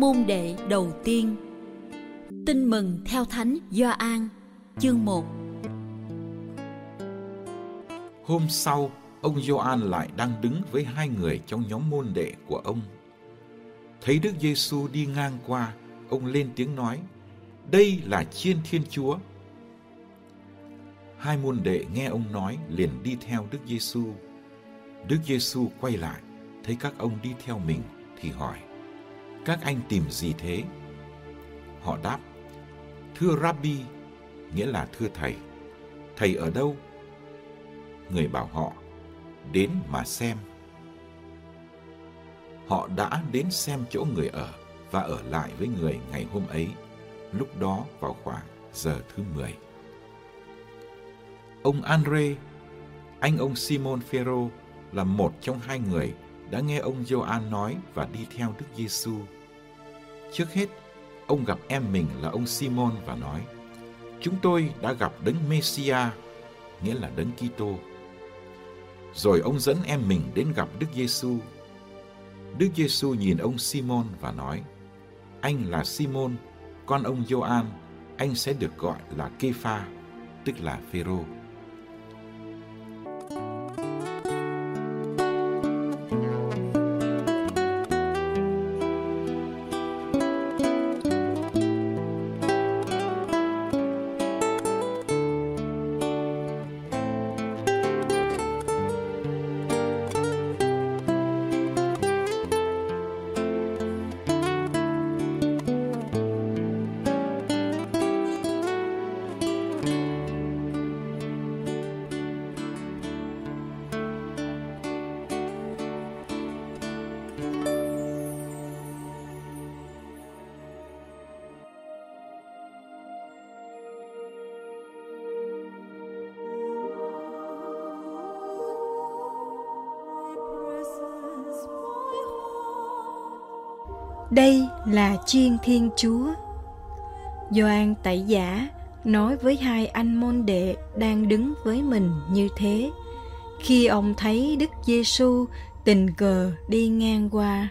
môn đệ đầu tiên. Tin mừng theo Thánh Gioan, chương 1. Hôm sau, ông Gioan lại đang đứng với hai người trong nhóm môn đệ của ông. Thấy Đức Giêsu đi ngang qua, ông lên tiếng nói: "Đây là Chiên Thiên Chúa." Hai môn đệ nghe ông nói liền đi theo Đức Giêsu. Đức Giêsu quay lại, thấy các ông đi theo mình thì hỏi: "Các anh tìm gì thế?" Họ đáp: "Thưa Rabbi, nghĩa là thưa thầy. Thầy ở đâu?" Người bảo họ: "Đến mà xem." Họ đã đến xem chỗ người ở và ở lại với người ngày hôm ấy, lúc đó vào khoảng giờ thứ 10. Ông Andre, anh ông Simon Phêrô là một trong hai người đã nghe ông Gioan nói và đi theo Đức Giêsu. Trước hết, ông gặp em mình là ông Simon và nói: "Chúng tôi đã gặp Đấng Mêsia, nghĩa là Đấng Kitô." Rồi ông dẫn em mình đến gặp Đức Giêsu. Đức Giêsu nhìn ông Simon và nói: "Anh là Simon, con ông Gioan, anh sẽ được gọi là Kepha, tức là Phêrô." Đây là chiên Thiên Chúa. Gioan Tẩy Giả nói với hai anh môn đệ đang đứng với mình như thế khi ông thấy Đức Giêsu tình cờ đi ngang qua.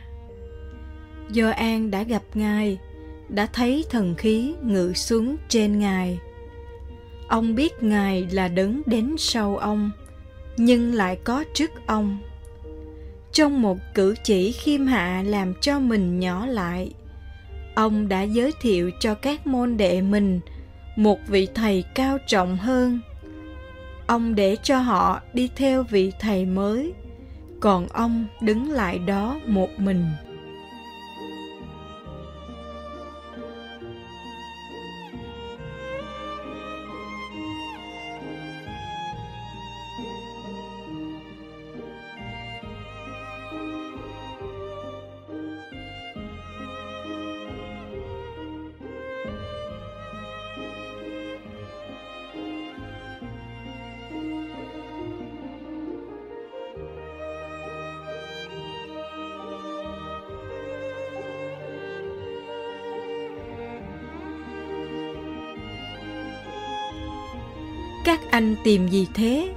Gioan đã gặp Ngài, đã thấy thần khí ngự xuống trên Ngài. Ông biết Ngài là đứng đến sau ông, nhưng lại có trước ông trong một cử chỉ khiêm hạ làm cho mình nhỏ lại. Ông đã giới thiệu cho các môn đệ mình một vị thầy cao trọng hơn. Ông để cho họ đi theo vị thầy mới, còn ông đứng lại đó một mình. Các anh tìm gì thế?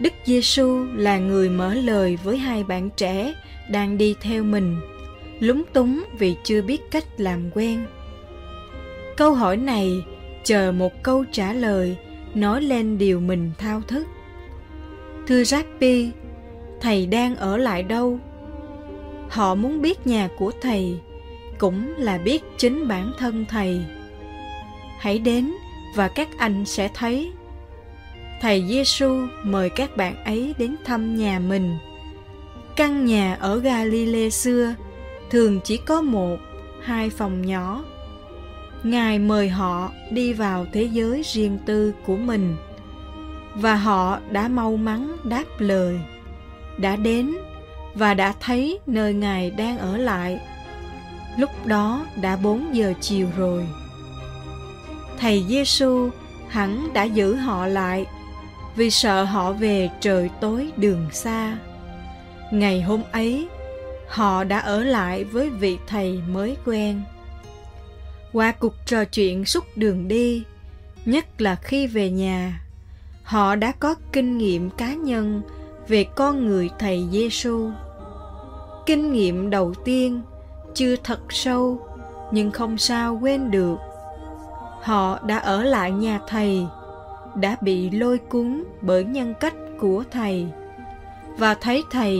Đức giêsu là người mở lời với hai bạn trẻ đang đi theo mình. Lúng túng vì chưa biết cách làm quen. Câu hỏi này chờ một câu trả lời nói lên điều mình thao thức. Thưa Rappi, thầy đang ở lại đâu? Họ muốn biết nhà của thầy cũng là biết chính bản thân thầy. Hãy đến và các anh sẽ thấy thầy Giêsu mời các bạn ấy đến thăm nhà mình. Căn nhà ở Galilee xưa thường chỉ có một, hai phòng nhỏ. Ngài mời họ đi vào thế giới riêng tư của mình và họ đã mau mắn đáp lời, đã đến và đã thấy nơi Ngài đang ở lại. Lúc đó đã bốn giờ chiều rồi. Thầy Giêsu hẳn đã giữ họ lại vì sợ họ về trời tối đường xa. Ngày hôm ấy, họ đã ở lại với vị thầy mới quen. Qua cuộc trò chuyện suốt đường đi, nhất là khi về nhà, họ đã có kinh nghiệm cá nhân về con người thầy Giêsu. Kinh nghiệm đầu tiên chưa thật sâu nhưng không sao quên được họ đã ở lại nhà thầy đã bị lôi cuốn bởi nhân cách của thầy. Và thấy thầy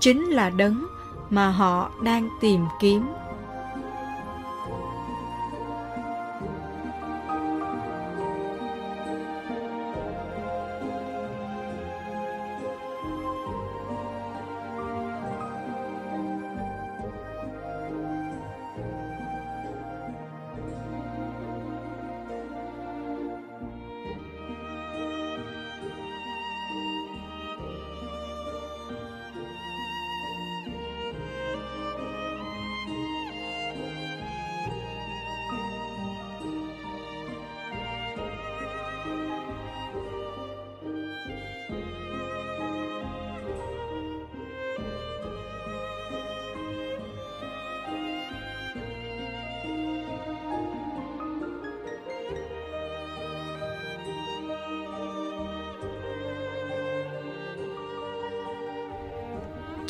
chính là đấng mà họ đang tìm kiếm.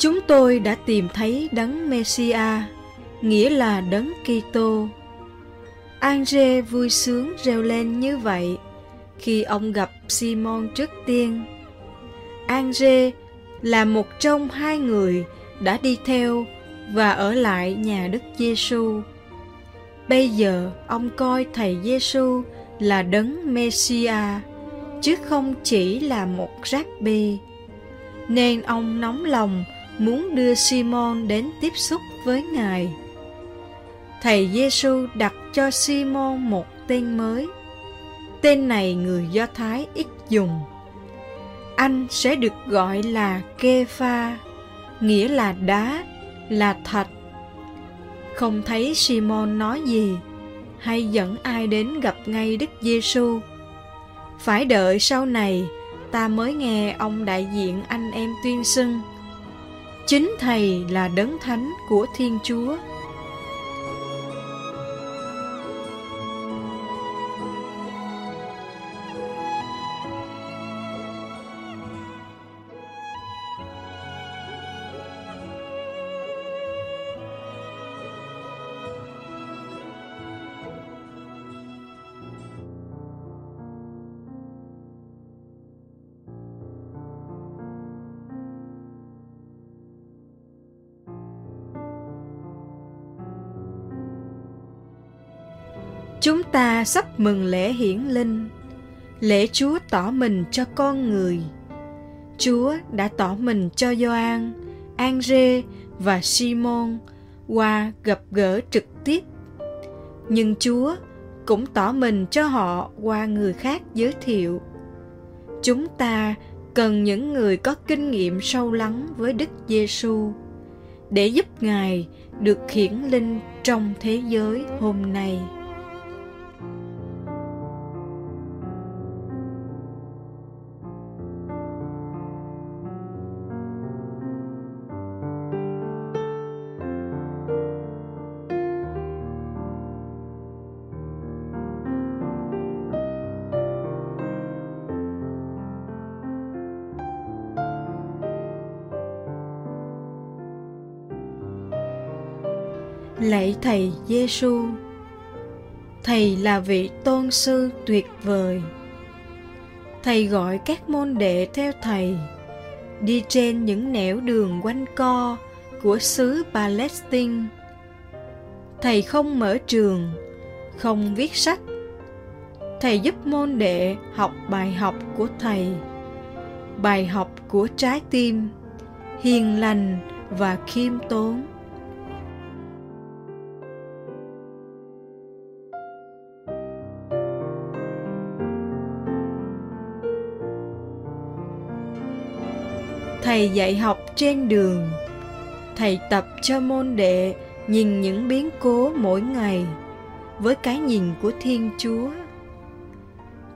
Chúng tôi đã tìm thấy đấng Messia, nghĩa là đấng Kitô. Andre vui sướng reo lên như vậy khi ông gặp Simon trước tiên. Andre là một trong hai người đã đi theo và ở lại nhà Đức Giêsu. Bây giờ ông coi thầy Giêsu là đấng Messia chứ không chỉ là một rác bi. Nên ông nóng lòng muốn đưa Simon đến tiếp xúc với Ngài. Thầy Giêsu đặt cho Simon một tên mới. Tên này người Do Thái ít dùng. Anh sẽ được gọi là Kê-pha, nghĩa là đá, là thạch. Không thấy Simon nói gì, hay dẫn ai đến gặp ngay Đức Giêsu. Phải đợi sau này ta mới nghe ông đại diện anh em tuyên xưng chính thầy là đấng thánh của thiên chúa. Chúng ta sắp mừng lễ hiển linh, lễ Chúa tỏ mình cho con người. Chúa đã tỏ mình cho Gioan, Andre và Simon qua gặp gỡ trực tiếp. Nhưng Chúa cũng tỏ mình cho họ qua người khác giới thiệu. Chúng ta cần những người có kinh nghiệm sâu lắng với Đức Giêsu để giúp Ngài được hiển linh trong thế giới hôm nay. Lạy thầy Giêsu. Thầy là vị tôn sư tuyệt vời. Thầy gọi các môn đệ theo thầy đi trên những nẻo đường quanh co của xứ Palestine. Thầy không mở trường, không viết sách. Thầy giúp môn đệ học bài học của thầy, bài học của trái tim, hiền lành và khiêm tốn thầy dạy học trên đường. Thầy tập cho môn đệ, nhìn những biến cố mỗi ngày với cái nhìn của thiên chúa.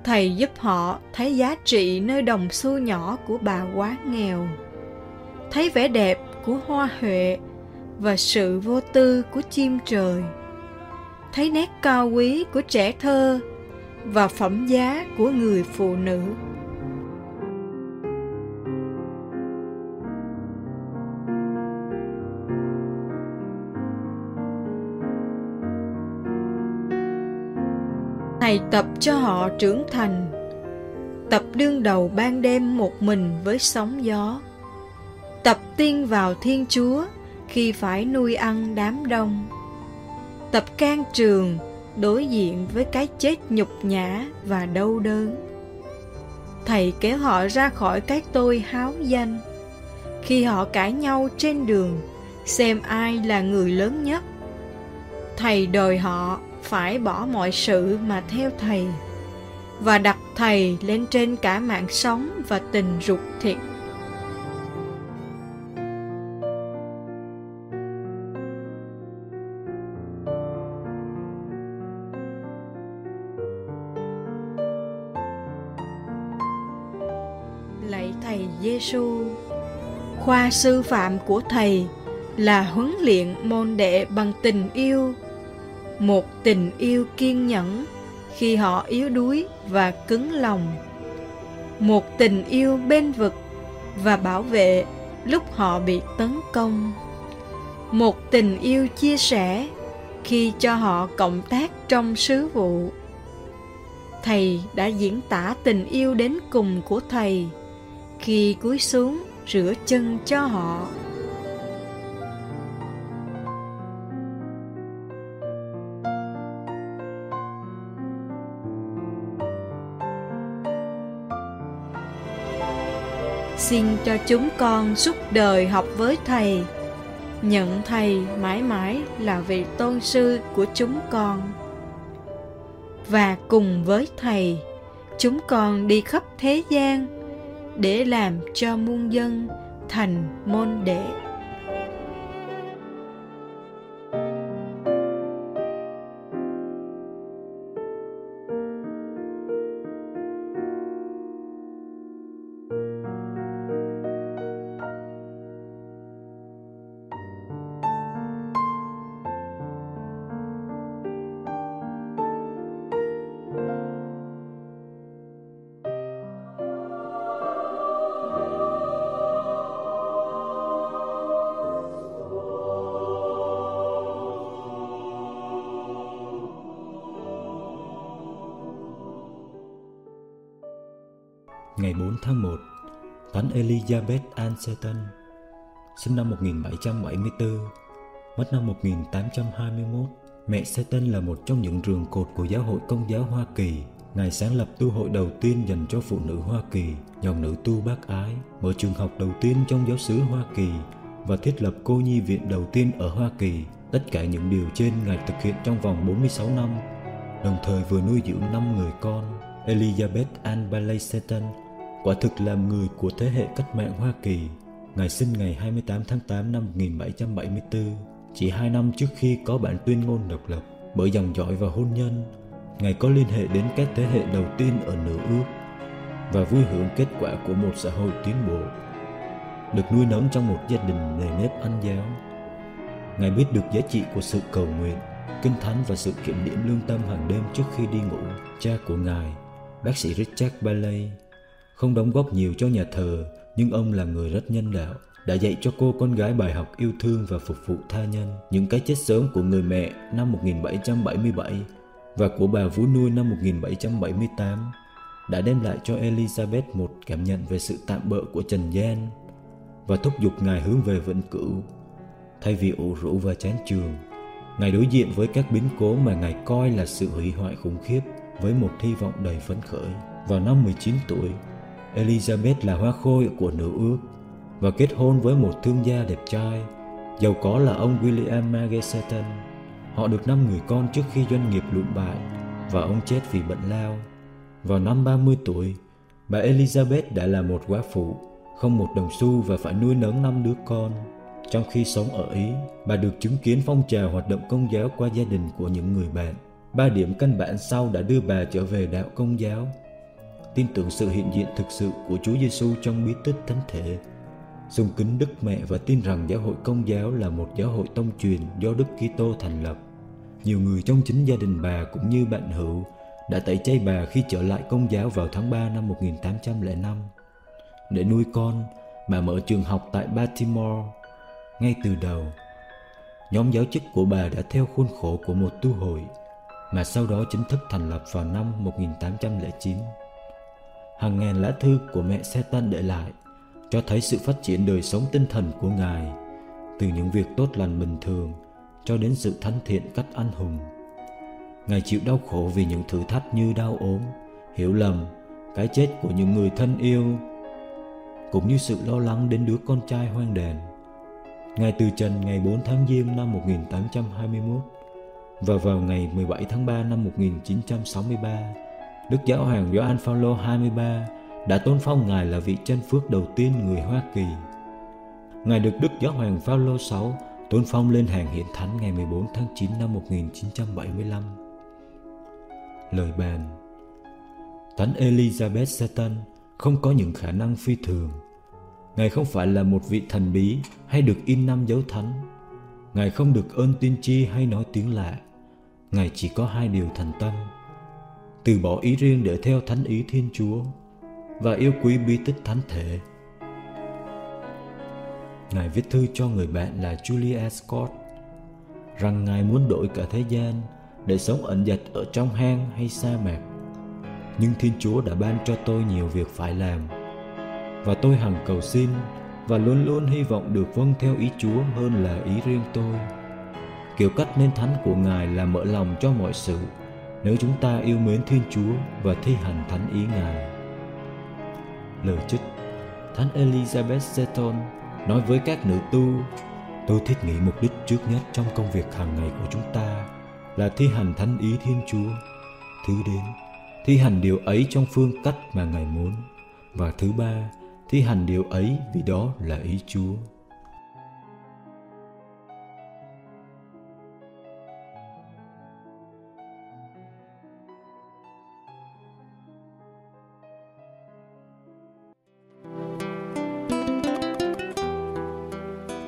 Thầy giúp họ thấy giá trị nơi đồng xu nhỏ của bà quá nghèo, thấy vẻ đẹp của hoa huệ và sự vô tư của chim trời, thấy nét cao quý của trẻ thơ và phẩm giá của người phụ nữ. Thầy tập cho họ trưởng thành. Tập đương đầu ban đêm một mình với sóng gió. Tập tin vào thiên chúa khi phải nuôi ăn đám đông. Tập can trường đối diện với cái chết nhục nhã và đau đớn. Thầy kéo họ ra khỏi cái tôi háo danh. Khi họ cãi nhau trên đường, xem ai là người lớn nhất. Thầy đòi họ phải bỏ mọi sự mà theo thầy, và đặt thầy lên trên cả mạng sống và tình ruột thịt lạy thầy Giêsu khoa sư phạm của thầy là huấn luyện môn đệ bằng tình yêu một tình yêu kiên nhẫn khi họ yếu đuối và cứng lòng. Một tình yêu bên vực và bảo vệ lúc họ bị tấn công. Một tình yêu chia sẻ khi cho họ cộng tác trong sứ vụ. Thầy đã diễn tả tình yêu đến cùng của thầy khi cúi xuống rửa chân cho họ. Xin cho chúng con suốt đời học với thầy. Nhận thầy mãi mãi là vị tôn sư của chúng con. Và cùng với thầy, chúng con đi khắp thế gian để làm cho muôn dân thành môn đệ. Tháng 1, Thánh Elizabeth Ann Seton, sinh năm 1774, mất năm 1821. Mẹ Seton là một trong những trường cột của giáo hội công giáo Hoa Kỳ. Ngài sáng lập tu hội đầu tiên dành cho phụ nữ Hoa Kỳ, dòng nữ tu bác ái, mở trường học đầu tiên trong giáo xứ Hoa Kỳ và thiết lập cô nhi viện đầu tiên ở Hoa Kỳ. Tất cả những điều trên Ngài thực hiện trong vòng 46 năm, đồng thời vừa nuôi dưỡng 5 người con. Elizabeth Ann Bailey Seton Quả thực làm người của thế hệ cách mạng Hoa Kỳ. Ngài sinh ngày 28 tháng 8 năm 1774, chỉ hai năm trước khi có bản tuyên ngôn độc lập. Bởi dòng dõi và hôn nhân, Ngài có liên hệ đến các thế hệ đầu tiên ở nửa ước và vui hưởng kết quả của một xã hội tiến bộ. Được nuôi nấng trong một gia đình nề nếp ăn giáo. Ngài biết được giá trị của sự cầu nguyện, kinh thánh và sự kiểm điểm lương tâm hàng đêm trước khi đi ngủ. Cha của Ngài, bác sĩ Richard Bailey, không đóng góp nhiều cho nhà thờ, nhưng ông là người rất nhân đạo, đã dạy cho cô con gái bài học yêu thương và phục vụ tha nhân. Những cái chết sớm của người mẹ năm 1777 và của bà vú nuôi năm 1778 đã đem lại cho Elizabeth một cảm nhận về sự tạm bỡ của trần gian và thúc giục ngài hướng về vĩnh cửu. Thay vì ủ rũ và chán trường, ngài đối diện với các biến cố mà ngài coi là sự hủy hoại khủng khiếp với một hy vọng đầy phấn khởi. Vào năm 19 tuổi, Elizabeth là hoa khôi của nữ ước và kết hôn với một thương gia đẹp trai, giàu có là ông William Mageseton. Họ được năm người con trước khi doanh nghiệp lụn bại và ông chết vì bệnh lao. Vào năm 30 tuổi, bà Elizabeth đã là một quá phụ, không một đồng xu và phải nuôi nấng năm đứa con. Trong khi sống ở Ý, bà được chứng kiến phong trào hoạt động công giáo qua gia đình của những người bạn. Ba điểm căn bản sau đã đưa bà trở về đạo công giáo tin tưởng sự hiện diện thực sự của Chúa Giêsu trong bí tích thánh thể, sùng kính Đức Mẹ và tin rằng giáo hội công giáo là một giáo hội tông truyền do Đức Kitô thành lập. Nhiều người trong chính gia đình bà cũng như bạn hữu đã tẩy chay bà khi trở lại công giáo vào tháng 3 năm 1805. Để nuôi con, bà mở trường học tại Baltimore. Ngay từ đầu, nhóm giáo chức của bà đã theo khuôn khổ của một tu hội. mà sau đó chính thức thành lập vào năm 1809. Hàng ngàn lá thư của mẹ Satan để lại cho thấy sự phát triển đời sống tinh thần của Ngài từ những việc tốt lành bình thường cho đến sự thánh thiện cách anh hùng. Ngài chịu đau khổ vì những thử thách như đau ốm, hiểu lầm, cái chết của những người thân yêu, cũng như sự lo lắng đến đứa con trai hoang đền Ngài từ trần ngày 4 tháng Giêng năm 1821 và vào ngày 17 tháng 3 năm 1963, Đức Giáo hoàng Gioan Phaolô 23 đã tôn phong Ngài là vị chân phước đầu tiên người Hoa Kỳ. Ngài được Đức Giáo hoàng Phaolô 6 tôn phong lên hàng hiện thánh ngày 14 tháng 9 năm 1975. Lời bàn Thánh Elizabeth Satan không có những khả năng phi thường. Ngài không phải là một vị thần bí hay được in năm dấu thánh. Ngài không được ơn tiên tri hay nói tiếng lạ. Ngài chỉ có hai điều thành tâm. Từ bỏ ý riêng để theo thánh ý Thiên Chúa và yêu quý bí tích thánh thể. Ngài viết thư cho người bạn là Julia Scott rằng Ngài muốn đổi cả thế gian để sống ẩn dật ở trong hang hay sa mạc. Nhưng Thiên Chúa đã ban cho tôi nhiều việc phải làm và tôi hằng cầu xin và luôn luôn hy vọng được vâng theo ý Chúa hơn là ý riêng tôi. Kiểu cách nên thánh của Ngài là mở lòng cho mọi sự nếu chúng ta yêu mến Thiên Chúa và thi hành thánh ý Ngài. Lời trích Thánh Elizabeth Seton nói với các nữ tu, tôi thiết nghĩ mục đích trước nhất trong công việc hàng ngày của chúng ta là thi hành thánh ý thiên chúa. Thứ đến, thi hành điều ấy trong phương cách mà ngài muốn. Và thứ ba, thi hành điều ấy vì đó là ý chúa.